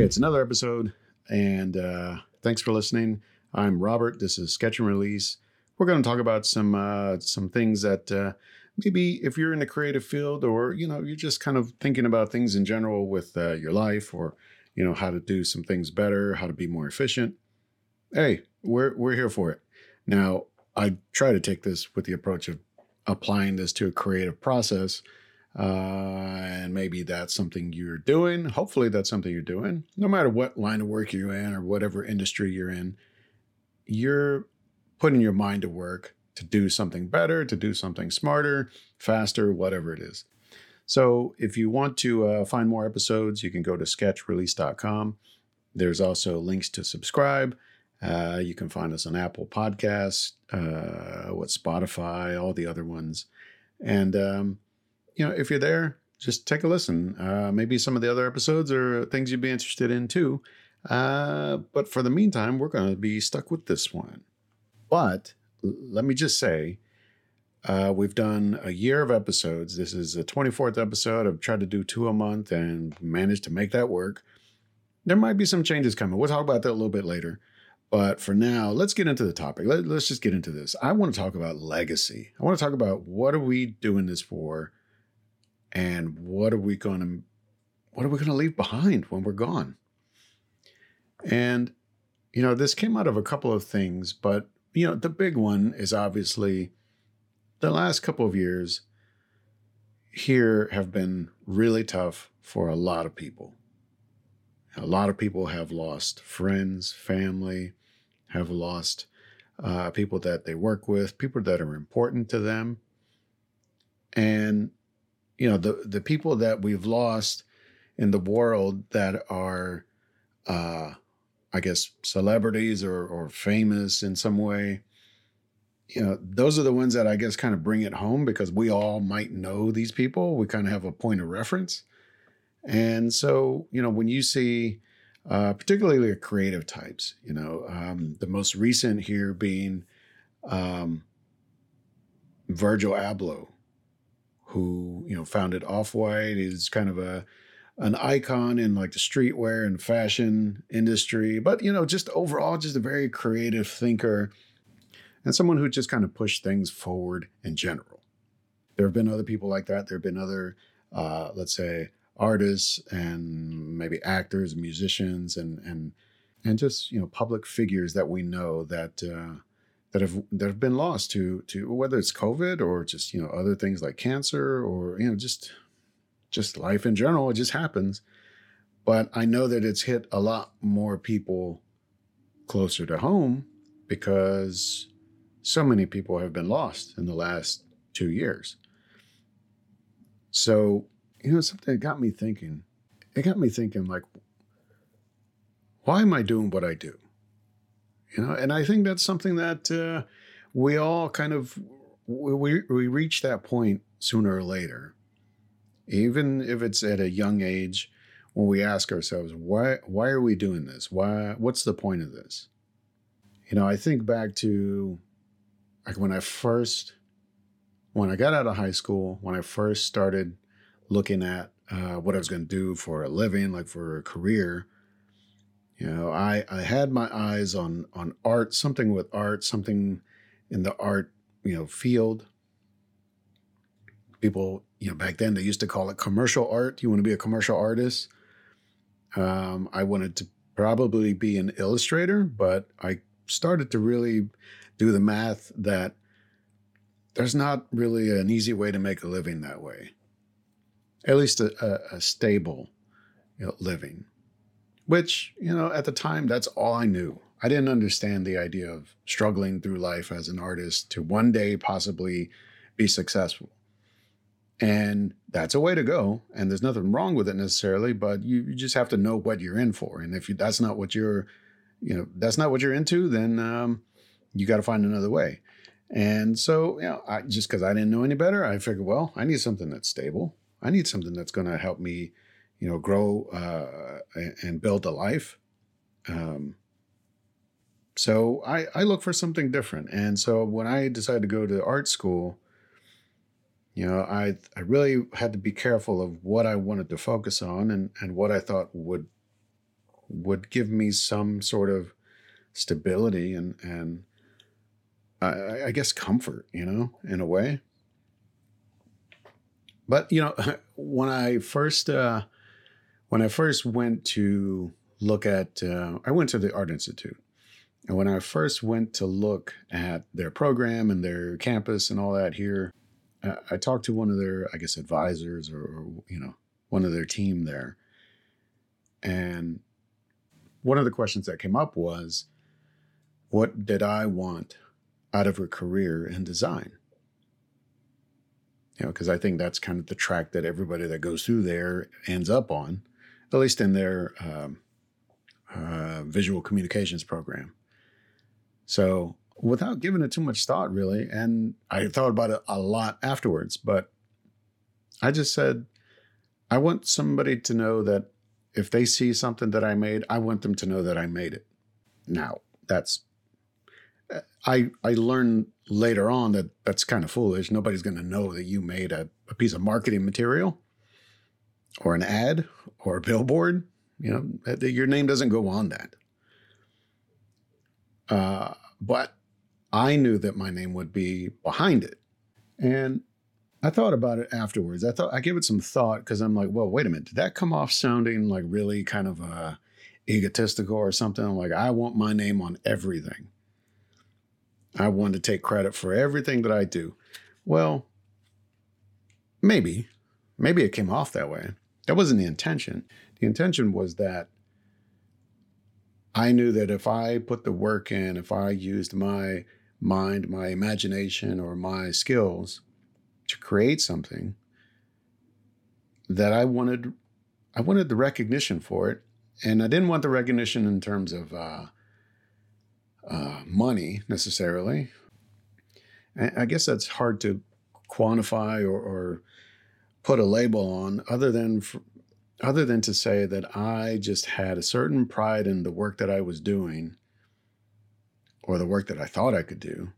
Hey, it's another episode, and uh, thanks for listening. I'm Robert. This is Sketch and Release. We're going to talk about some uh, some things that uh, maybe if you're in the creative field, or you know, you're just kind of thinking about things in general with uh, your life, or you know, how to do some things better, how to be more efficient. Hey, we're we're here for it. Now, I try to take this with the approach of applying this to a creative process uh, and maybe that's something you're doing. Hopefully, that's something you're doing. No matter what line of work you're in or whatever industry you're in, you're putting your mind to work to do something better, to do something smarter, faster, whatever it is. So, if you want to uh, find more episodes, you can go to sketchrelease.com. There's also links to subscribe. Uh, you can find us on Apple Podcasts, uh, what Spotify, all the other ones, and um, you know, if you're there, just take a listen. Uh, maybe some of the other episodes are things you'd be interested in too. Uh, but for the meantime, we're going to be stuck with this one. But let me just say, uh, we've done a year of episodes. This is the 24th episode. I've tried to do two a month and managed to make that work. There might be some changes coming. We'll talk about that a little bit later. But for now, let's get into the topic. Let, us just get into this. I want to talk about legacy. I want to talk about what are we doing this for? And what are we going to what are we going to leave behind when we're gone? And you know this came out of a couple of things but you know the big one is obviously the last couple of years here have been really tough for a lot of people. A lot of people have lost friends family have lost uh, people that they work with people that are important to them. And you know the the people that we've lost in the world that are uh i guess celebrities or or famous in some way you know those are the ones that i guess kind of bring it home because we all might know these people. We kind of have a point of reference. And so you know when you see uh, particularly creative types you know um, the most recent here being um, virgil abloh who you know founded Off White. He's kind of a an icon in like the streetwear and fashion industry, but you know, just overall, just a very creative thinker and someone who just kind of pushed things forward in general. There have been other people like that. There have been other, uh, let's say, artists and maybe actors, musicians, and and and just you know public figures that we know that uh, that have that have been lost to to whether it's COVID or just you know other things like cancer or you know just just life in general. It just happens. But I know that it's hit a lot more people closer to home because so many people have been lost in the last two years. So, you know, something that got me thinking. It got me thinking, like, why am I doing what I do? You know? And i think that's something that uh, we all kind of we, we reach that point sooner or later. Even if it's at a young age when we ask ourselves why why are we doing this? Why what's the point of this? You know i think back to like when i first when i got out of high school when i first started looking at uh, what i was going to do for a living like for a career you know, I, I had my eyes on on art, something with art, something in the art, you know, field. People, you know, back then they used to call it commercial art. You want to be a commercial artist. Um, I wanted to probably be an illustrator, but I started to really do the math that there's not really an easy way to make a living that way. At least a, a, a stable you know, living which, you know, at the time, that's all I knew. I didn't understand the idea of struggling through life as an artist to one day possibly be successful. And that's a way to go. And there's nothing wrong with it necessarily, but you, you just have to know what you're in for. And if you, that's not what you're, you know, that's not what you're into, then um, you got to find another way. And so, you know, I, just because I didn't know any better, I figured, well, I need something that's stable. I need something that's going to help me you know, grow uh, and build a life. Um, so I, I look for something different. And so when I decided to go to art school, you know, I I really had to be careful of what I wanted to focus on and, and what I thought would would give me some sort of stability and and I, I guess comfort, you know, in a way. But you know, when I first uh, when I first went to look at, uh, I went to the Art Institute, and when I first went to look at their program and their campus and all that here, I talked to one of their, I guess, advisors or, or you know, one of their team there, and one of the questions that came up was, what did I want out of a career in design? You know, because I think that's kind of the track that everybody that goes through there ends up on, at least in their um, uh, visual communications program. So, without giving it too much thought, really, and I thought about it a lot afterwards, but I just said, I want somebody to know that if they see something that I made, I want them to know that I made it. Now, that's I I learned later on that that's kind of foolish. Nobody's going to know that you made a, a, piece of marketing material or an ad or a billboard. You know, your name doesn't go on that. Uh, but I knew that my name would be behind it, and I thought about it afterwards. I thought I gave it some thought because I'm like, well, wait a minute, did that come off sounding like really kind of uh, egotistical or something? I'm Like I want my name on everything. I want to take credit for everything that I do. Well, maybe, maybe it came off that way. That wasn't the intention. The intention was that I knew that if I put the work in, if I used my mind, my imagination, or my skills to create something, that I wanted, I wanted the recognition for it, and I didn't want the recognition in terms of uh, uh, money necessarily. I guess that's hard to quantify or, or put a label on, other than for, other than to say that I just had a certain pride in the work that I was doing, or the work that I thought I could do,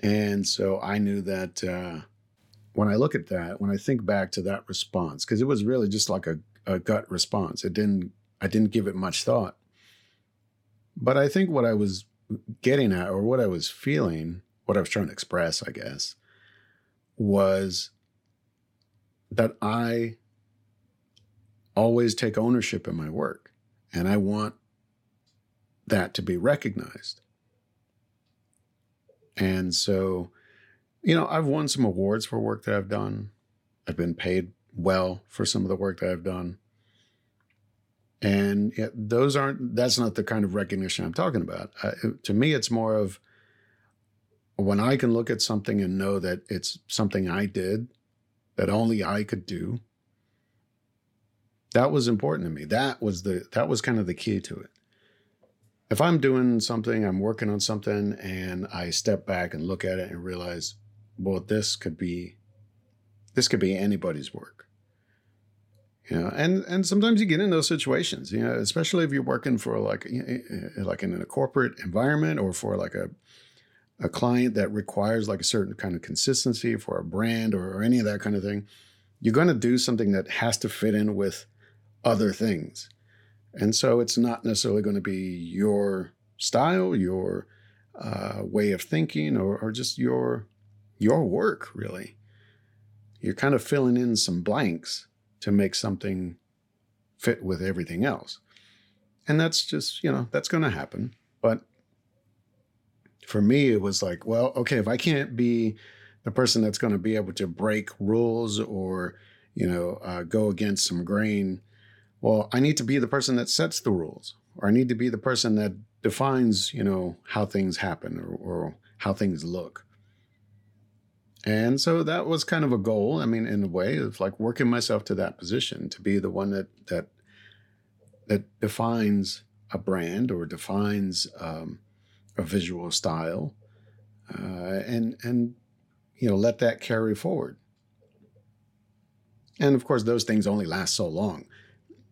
and so I knew that. Uh, when I look at that, when I think back to that response, because it was really just like a, a gut response. It didn't I didn't give it much thought. But I think what I was getting at, or what I was feeling, what I was trying to express, I guess, was that I always take ownership in my work and I want that to be recognized. And so, you know, I've won some awards for work that I've done. I've been paid well for some of the work that I've done. And those aren't, that's not the kind of recognition I'm talking about. To me, it's more of when I can look at something and know that it's something I did that only I could do. That was important to me. That was the, that was kind of the key to it. If I'm doing something, I'm working on something, and I step back and look at it and realize, well, this could be, this could be anybody's work you know and and sometimes you get in those situations you know especially if you're working for like like in a corporate environment or for like a a client that requires like a certain kind of consistency for a brand or, or any of that kind of thing you're going to do something that has to fit in with other things and so it's not necessarily going to be your style your uh, way of thinking or, or just your your work really you're kind of filling in some blanks to make something fit with everything else. And that's just, you know, that's going to happen. For me, it was like, well, okay, if I can't be the person that's going to be able to break rules or, you know, uh, go against some grain, well, I need to be the person that sets the rules, or I need to be the person that defines, you know, how things happen or, or how things look. And so that was kind of a goal. I mean, in a way, of like working myself to that position to be the one that that that defines a brand or defines um, a visual style, uh, and and you know let that carry forward. And of course, those things only last so long.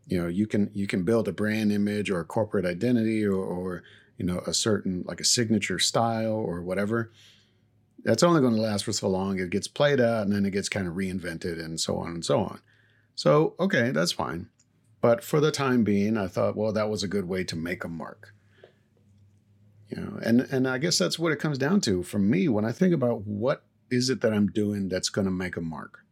You know, you can you can build a brand image or a corporate identity or, or you know a certain like a signature style or whatever that's only going to last for so long. It gets played out and then it gets kind of reinvented and so on and so on. So, okay, that's fine. But for the time being, I thought, well, that was a good way to make a mark. You know, and and I guess that's what it comes down to for me when I think about what is it that I'm doing that's going to make a mark.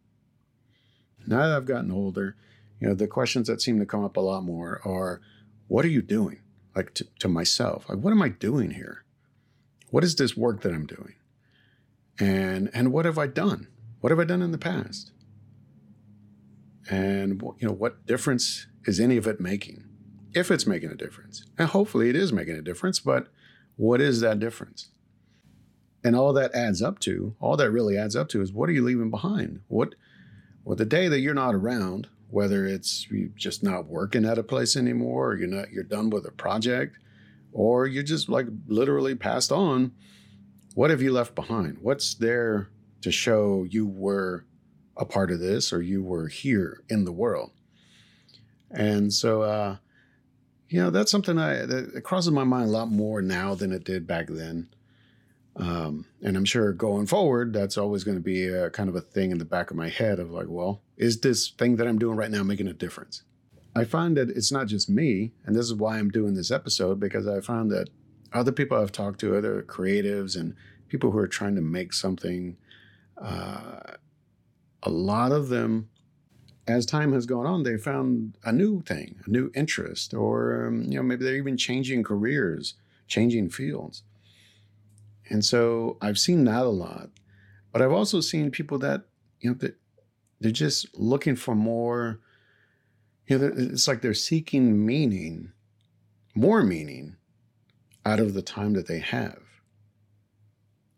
Now that I've gotten older, you know, the questions that seem to come up a lot more are, what are you doing? Like to, to myself, like what am I doing here? What is this work that I'm doing? And and what have I done? What have I done in the past? And you know, what difference is any of it making? If it's making a difference. And hopefully it is making a difference, but what is that difference? And all that adds up to, all that really adds up to is what are you leaving behind? What well the day that you're not around, whether it's you're just not working at a place anymore, or you're not you're done with a project, or you're just like literally passed on, what have you left behind? What's there to show you were a part of this or you were here in the world? And so, uh, you know, that's something I that crosses my mind a lot more now than it did back then. Um, and I'm sure going forward, that's always going to be a kind of a thing in the back of my head of like, well, is this thing that I'm doing right now making a difference? I find that it's not just me, and this is why I'm doing this episode because I found that other people I've talked to, other creatives and people who are trying to make something, uh, a lot of them, as time has gone on, they found a new thing, a new interest, or um, you know maybe they're even changing careers, changing fields. And so I've seen that a lot, but I've also seen people that you know that they're just looking for more. You know, it's like they're seeking meaning, more meaning, out of the time that they have.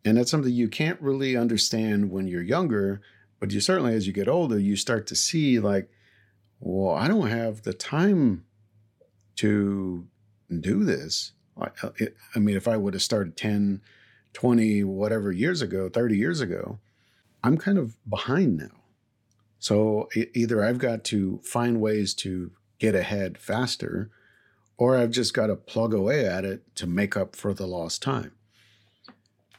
And that's something you can't really understand when you're younger, but you certainly, as you get older, you start to see like, well, I don't have the time to do this. I, uh, I mean, if I would have started 10, 20, whatever years ago, 30 years ago, I'm kind of behind now. So either I've got to find ways to get ahead faster, or I've just got to plug away at it to make up for the lost time.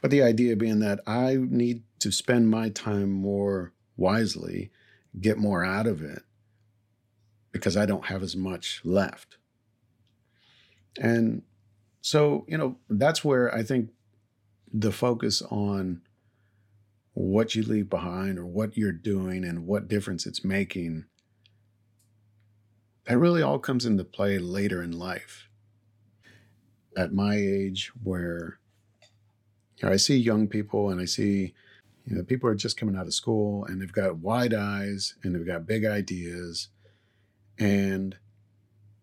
But the idea being that I need to spend my time more wisely, get more out of it, because I don't have as much left. And so, you know, that's where I think the focus on what you leave behind or what you're doing and what difference it's making, that really all comes into play later in life. At my age, where you know, I see young people and I see you know people are just coming out of school and they've got wide eyes and they've got big ideas. And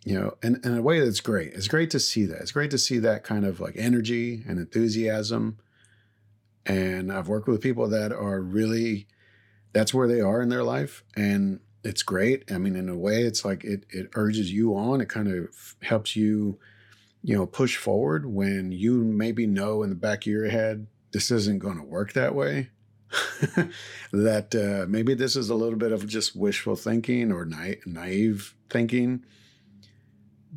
you know and in a way that's great. It's great to see that. It's great to see that kind of like energy and enthusiasm. And i've worked with people that are really that's where they are in their life and it's great. I mean in a way it's like it, it urges you on. It kind of helps you you know, push forward when you maybe know in the back of your head this isn't going to work that way. that uh, maybe this is a little bit of just wishful thinking or na- naive thinking,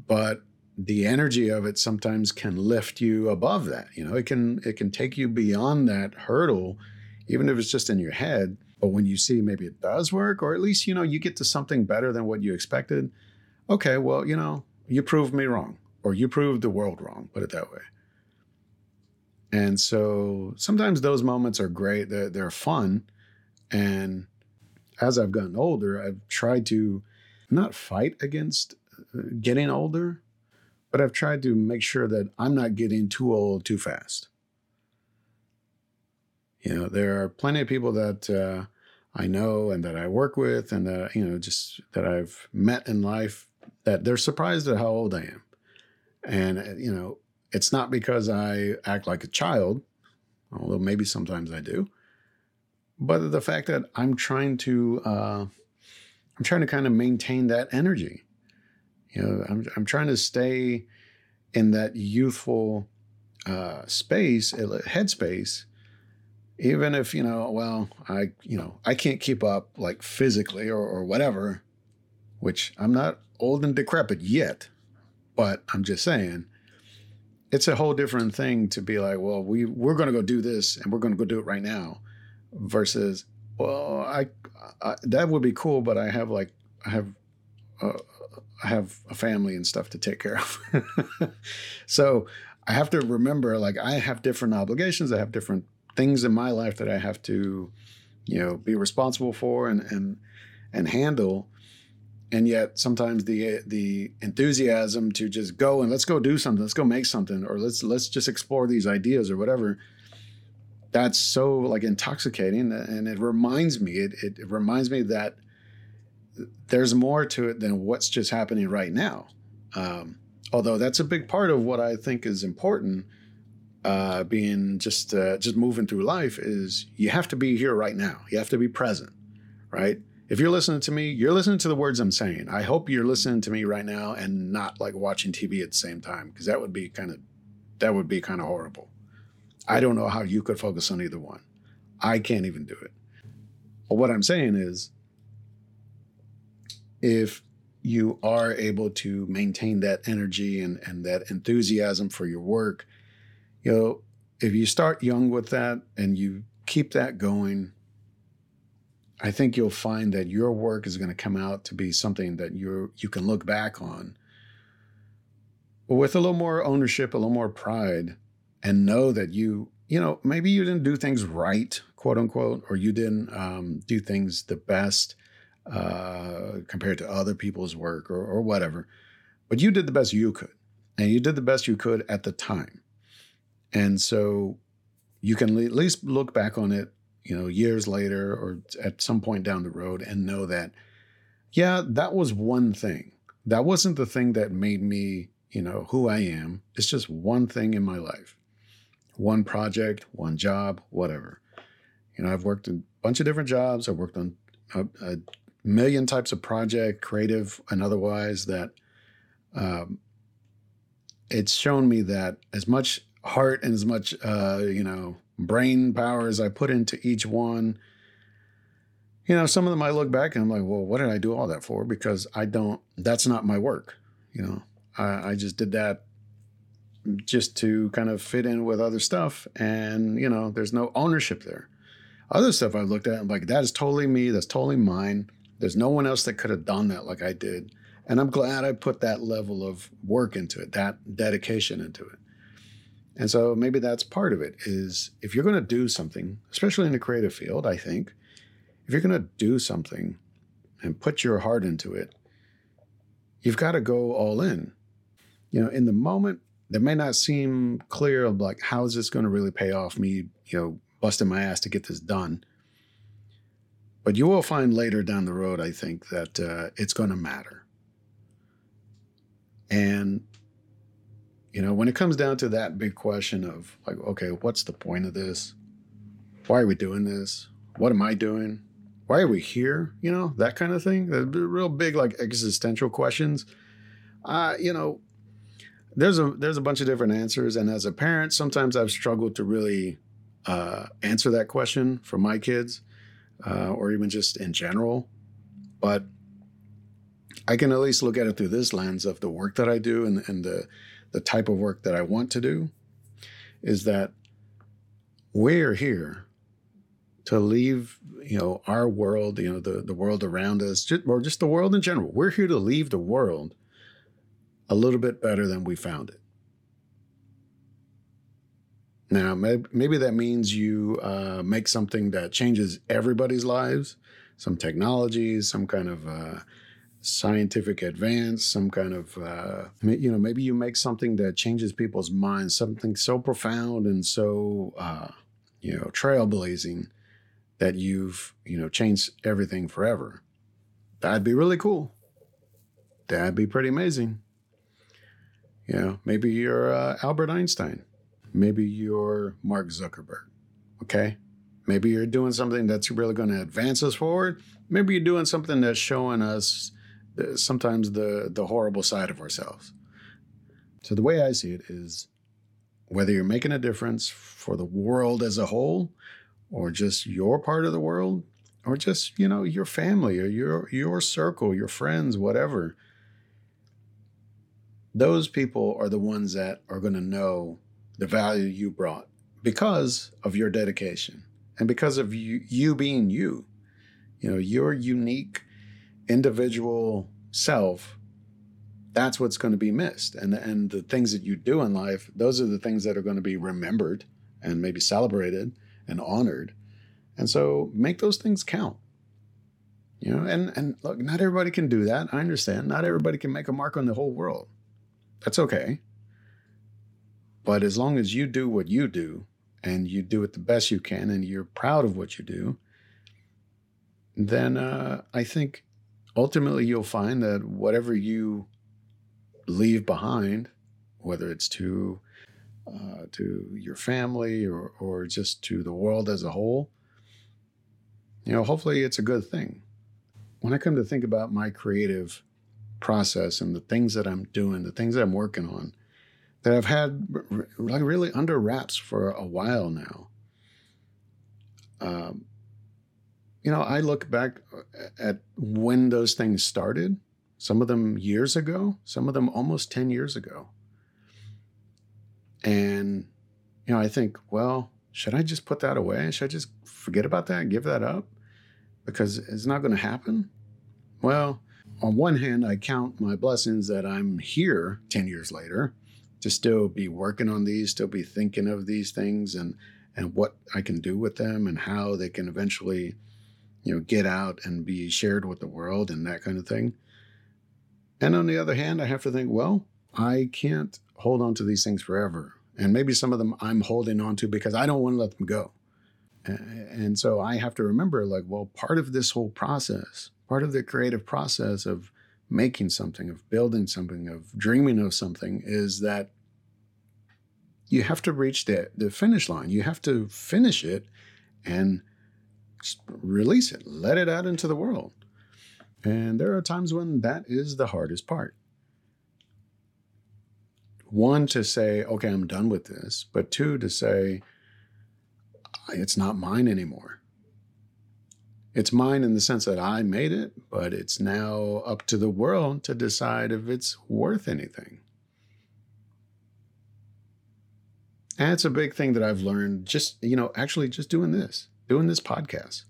but the energy of it sometimes can lift you above that. You know, it can it can take you beyond that hurdle, even if it's just in your head. But when you see maybe it does work, or at least you know you get to something better than what you expected. Okay, well, you know, you proved me wrong or you proved the world wrong, put it that way. And so sometimes those moments are great, they're, they're fun. And as I've gotten older, I've tried to not fight against uh, getting older, but I've tried to make sure that I'm not getting too old too fast. You know, there are plenty of people that uh, I know and that I work with and that, you know, just that I've met in life that they're surprised at how old I am. And, uh, you know, it's not because I act like a child, although maybe sometimes I do, but the fact that I'm trying to, uh, I'm trying to kind of maintain that energy. You know, I'm, I'm trying to stay in that youthful uh, space, headspace, even if, you know, well, I, you know, I can't keep up like physically or, or whatever, which I'm not old and decrepit yet. But I'm just saying, it's a whole different thing to be like, well, we we're going to go do this and we're going to go do it right now, versus, well, I, I, that would be cool, but I have like I have uh, I have a family and stuff to take care of. so I have to remember like I have different obligations. I have different things in my life that I have to, you know, be responsible for and and and handle. And yet sometimes the the enthusiasm to just go and let's go do something, let's go make something, or let's let's just explore these ideas or whatever. That's so like intoxicating, and it reminds me. It it, it reminds me that there's more to it than what's just happening right now. Um, although that's a big part of what I think is important. Uh, being just uh, just moving through life is you have to be here right now. You have to be present, right? If you're listening to me, you're listening to the words I'm saying. I hope you're listening to me right now and not like watching TV at the same time because that would be kind of that would be kind of horrible. I don't know how you could focus on either one. I can't even do it. But what I'm saying is if you are able to maintain that energy and, and that enthusiasm for your work, you know, if you start young with that and you keep that going, I think you'll find that your work is going to come out to be something that you you can look back on with a little more ownership, a little more pride, and know that you, you know, maybe you didn't do things right, quote unquote, or you didn't um, do things the best uh, compared to other people's work or, or whatever. But you did the best you could, and you did the best you could at the time. And so you can at least look back on it, you know, years later or at some point down the road and know that, yeah, that was one thing. That wasn't the thing that made me, you know, who I am. It's just one thing in my life, one project, one job, whatever. You know, I've worked a bunch of different jobs. I've worked on a, a million types of project, creative and otherwise, that um, it's shown me that as much heart and as much uh, you know brain powers I put into each one, you know, some of them I look back and I'm like, well, what did I do all that for? Because I don't. That's not my work. You know, I, I just did that just to kind of fit in with other stuff, and you know, there's no ownership there. Other stuff I've looked at, I'm like, that is totally me. That's totally mine. There's no one else that could have done that like I did. And I'm glad I put that level of work into it, that dedication into it. And so maybe that's part of it is if you're going to do something, especially in the creative field, I think, if you're going to do something and put your heart into it, you've got to go all in. You know, in the moment, that may not seem clear of like, how is this going to really pay off me, you know, busting my ass to get this done? But you will find later down the road, I think, that uh, it's going to matter. And, you know, when it comes down to that big question of, like, okay, what's the point of this? Why are we doing this? What am I doing? Why are we here? You know, that kind of thing. The real big, like, existential questions. Uh, you know, there's a there's a bunch of different answers, and as a parent, sometimes I've struggled to really uh, answer that question for my kids uh, or even just in general. But I can at least look at it through this lens of the work that I do and, and the, the type of work that I want to do is that we're here to leave, you know, our world, you know, the, the world around us, or just the world in general. We're here to leave the world a little bit better than we found it. Now, maybe that means you uh, make something that changes everybody's lives, some technology, some kind of uh, scientific advance, some kind of, uh, you know, maybe you make something that changes people's minds, something so profound and so, uh, you know, trailblazing that you've, you know, changed everything forever. That'd be really cool. That'd be pretty amazing. You know, maybe you're uh, Albert Einstein Maybe you're Mark Zuckerberg. Okay. Maybe you're doing something that's really going to advance us forward. Maybe you're doing something that's showing us sometimes the, the horrible side of ourselves. So, the way I see it is whether you're making a difference for the world as a whole, or just your part of the world, or just, you know, your family or your, your circle, your friends, whatever, those people are the ones that are going to know the value you brought because of your dedication and because of you, you being you. You know, your unique individual self, that's what's going to be missed. And and the things that you do in life, those are the things that are going to be remembered and maybe celebrated and honored. And so make those things count. You know, and and look, not everybody can do that. I understand. Not everybody can make a mark on the whole world. That's okay. But as long as you do what you do and you do it the best you can and you're proud of what you do, then uh, I think ultimately you'll find that whatever you leave behind, whether it's to uh, to your family or or just to the world as a whole, you know, hopefully it's a good thing. When I come to think about my creative process and the things that I'm doing, the things that I'm working on, that I've had like really under wraps for a while now. Um, you know, I look back uh, at when those things started, some of them years ago, some of them almost 10 years ago. And, you know, I think, well, should I just put that away? Should I just forget about that, and give that up? Because it's not going to happen? Well, on one hand, I count my blessings that I'm here 10 years later to still be working on these, still be thinking of these things and and what I can do with them and how they can eventually, you know, get out and be shared with the world and that kind of thing. And on the other hand, I have to think, well, I can't hold on to these things forever. And maybe some of them I'm holding on to because I don't want to let them go. And so I have to remember, like, well, part of this whole process, part of the creative process of making something, of building something, of dreaming of something is that you have to reach the, the finish line. You have to finish it and release it, let it out into the world. And there are times when that is the hardest part. One, to say, okay, I'm done with this, but two, to say, it's not mine anymore. It's mine in the sense that I made it, but it's now up to the world to decide if it's worth anything. And it's a big thing that I've learned just, you know, actually just doing this, doing this podcast.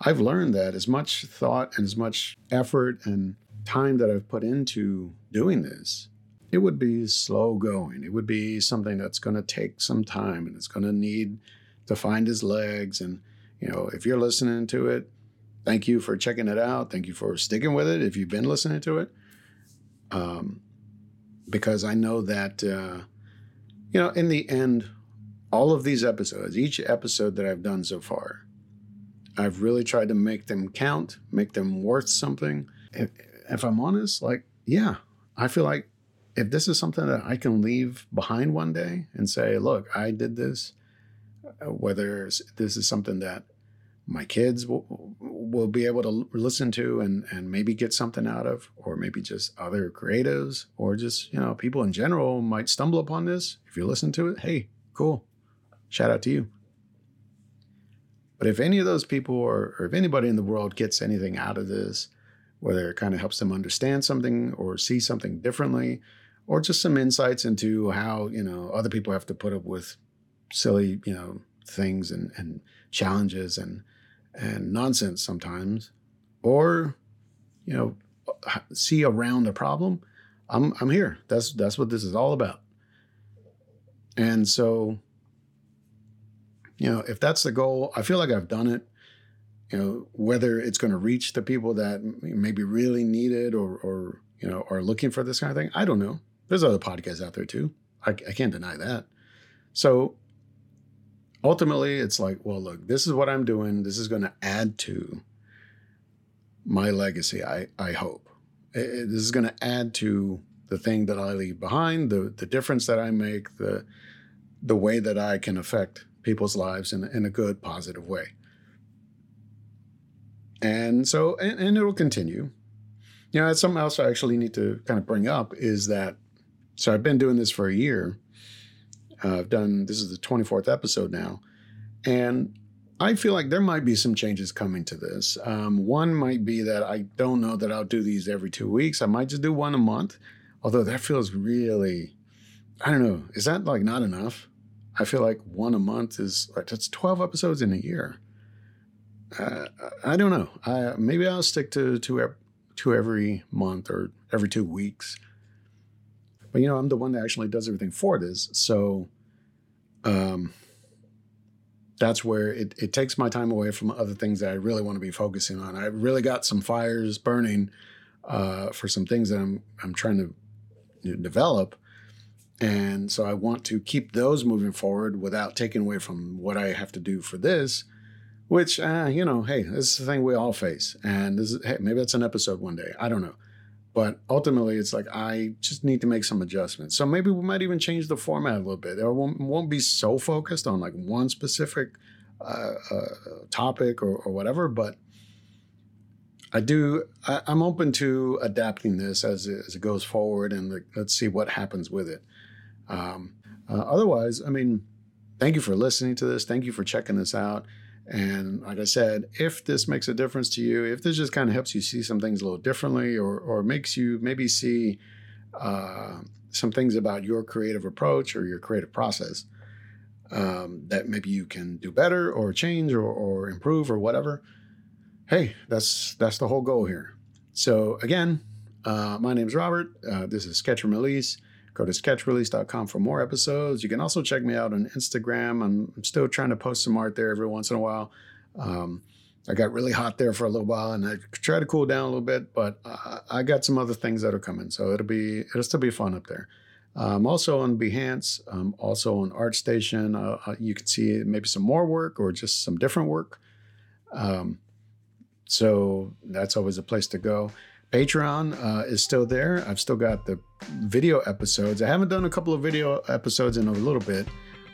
I've learned that as much thought and as much effort and time that I've put into doing this, it would be slow going. It would be something that's going to take some time and it's going to need to find his legs and you know, if you're listening to it, thank you for checking it out. Thank you for sticking with it if you've been listening to it. Um, because I know that, uh, you know, in the end, all of these episodes, each episode that I've done so far, I've really tried to make them count, make them worth something. If, if I'm honest, like, yeah, I feel like if this is something that I can leave behind one day and say, look, I did this, uh, whether this is something that my kids will, will be able to listen to and, and maybe get something out of, or maybe just other creatives, or just, you know, people in general might stumble upon this. If you listen to it, hey, cool. Shout out to you. But if any of those people or, or if anybody in the world gets anything out of this, whether it kind of helps them understand something or see something differently, or just some insights into how, you know, other people have to put up with silly, you know, things and, and challenges and and nonsense sometimes, or you know, uh, see around the problem, I'm I'm here. That's that's what this is all about. And so, you know, if that's the goal, I feel like I've done it. You know, whether it's going to reach the people that maybe really need it or or you know are looking for this kind of thing, I don't know. There's other podcasts out there too. I, I can't deny that. So ultimately it's like well look this is what i'm doing this is going to add to my legacy i i hope it, this is going to add to the thing that i leave behind the the difference that i make the the way that i can affect people's lives in, in a good positive way and so and, and it'll continue you know something else i actually need to kind of bring up is that so i've been doing this for a year uh, I've done this is the 24th episode now, and I feel like there might be some changes coming to this. Um, one might be that I don't know that I'll do these every two weeks. I might just do one a month, although that feels really, I don't know, is that like not enough? I feel like one a month is that's 12 episodes in a year. Uh, I don't know. I, maybe I'll stick to two two every month or every two weeks. But you know, I'm the one that actually does everything for this. So um that's where it, it takes my time away from other things that I really want to be focusing on. I really got some fires burning uh, for some things that I'm I'm trying to develop, and so I want to keep those moving forward without taking away from what I have to do for this. Which uh, you know, hey, this is the thing we all face, and this is hey, maybe that's an episode one day. I don't know. But ultimately, it's like I just need to make some adjustments. So maybe we might even change the format a little bit. It won't, won't be so focused on like one specific uh, uh, topic or, or, whatever. But I do. I, am open to adapting this as it, as it goes forward, and let's see what happens with it. Um, uh, otherwise, I mean, thank you for listening to this. Thank you for checking this out. And like I said, if this makes a difference to you, if this just kind of helps you see some things a little differently, or or makes you maybe see uh, some things about your creative approach or your creative process um, that maybe you can do better or change or, or improve or whatever, hey, that's that's the whole goal here. So again, uh, my name is Robert. Uh, this is Sketch and Release. Go to sketchrelease.com for more episodes. You can also check me out on Instagram. I'm, I'm still trying to post some art there every once in a while. Um, I got really hot there for a little while, and I try to cool down a little bit, but uh, I got some other things that are coming, so it'll be it'll still be fun up there. I'm also on Behance, I'm also on ArtStation. Uh, uh, you can see maybe some more work or just some different work. Um, so that's always a place to go. Patreon uh, is still there. I've still got the video episodes. I haven't done a couple of video episodes in a little bit,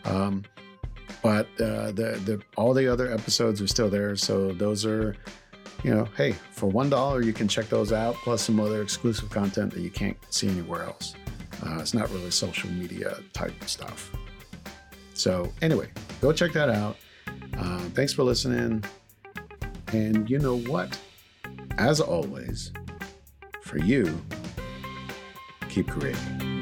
um, but uh, the the all the other episodes are still there. So those are, you know, hey, for one dollar you can check those out, plus some other exclusive content that you can't see anywhere else. Uh, it's not really social media type stuff. So anyway, go check that out. Uh, thanks for listening. And you know what? As always, for you, keep creating.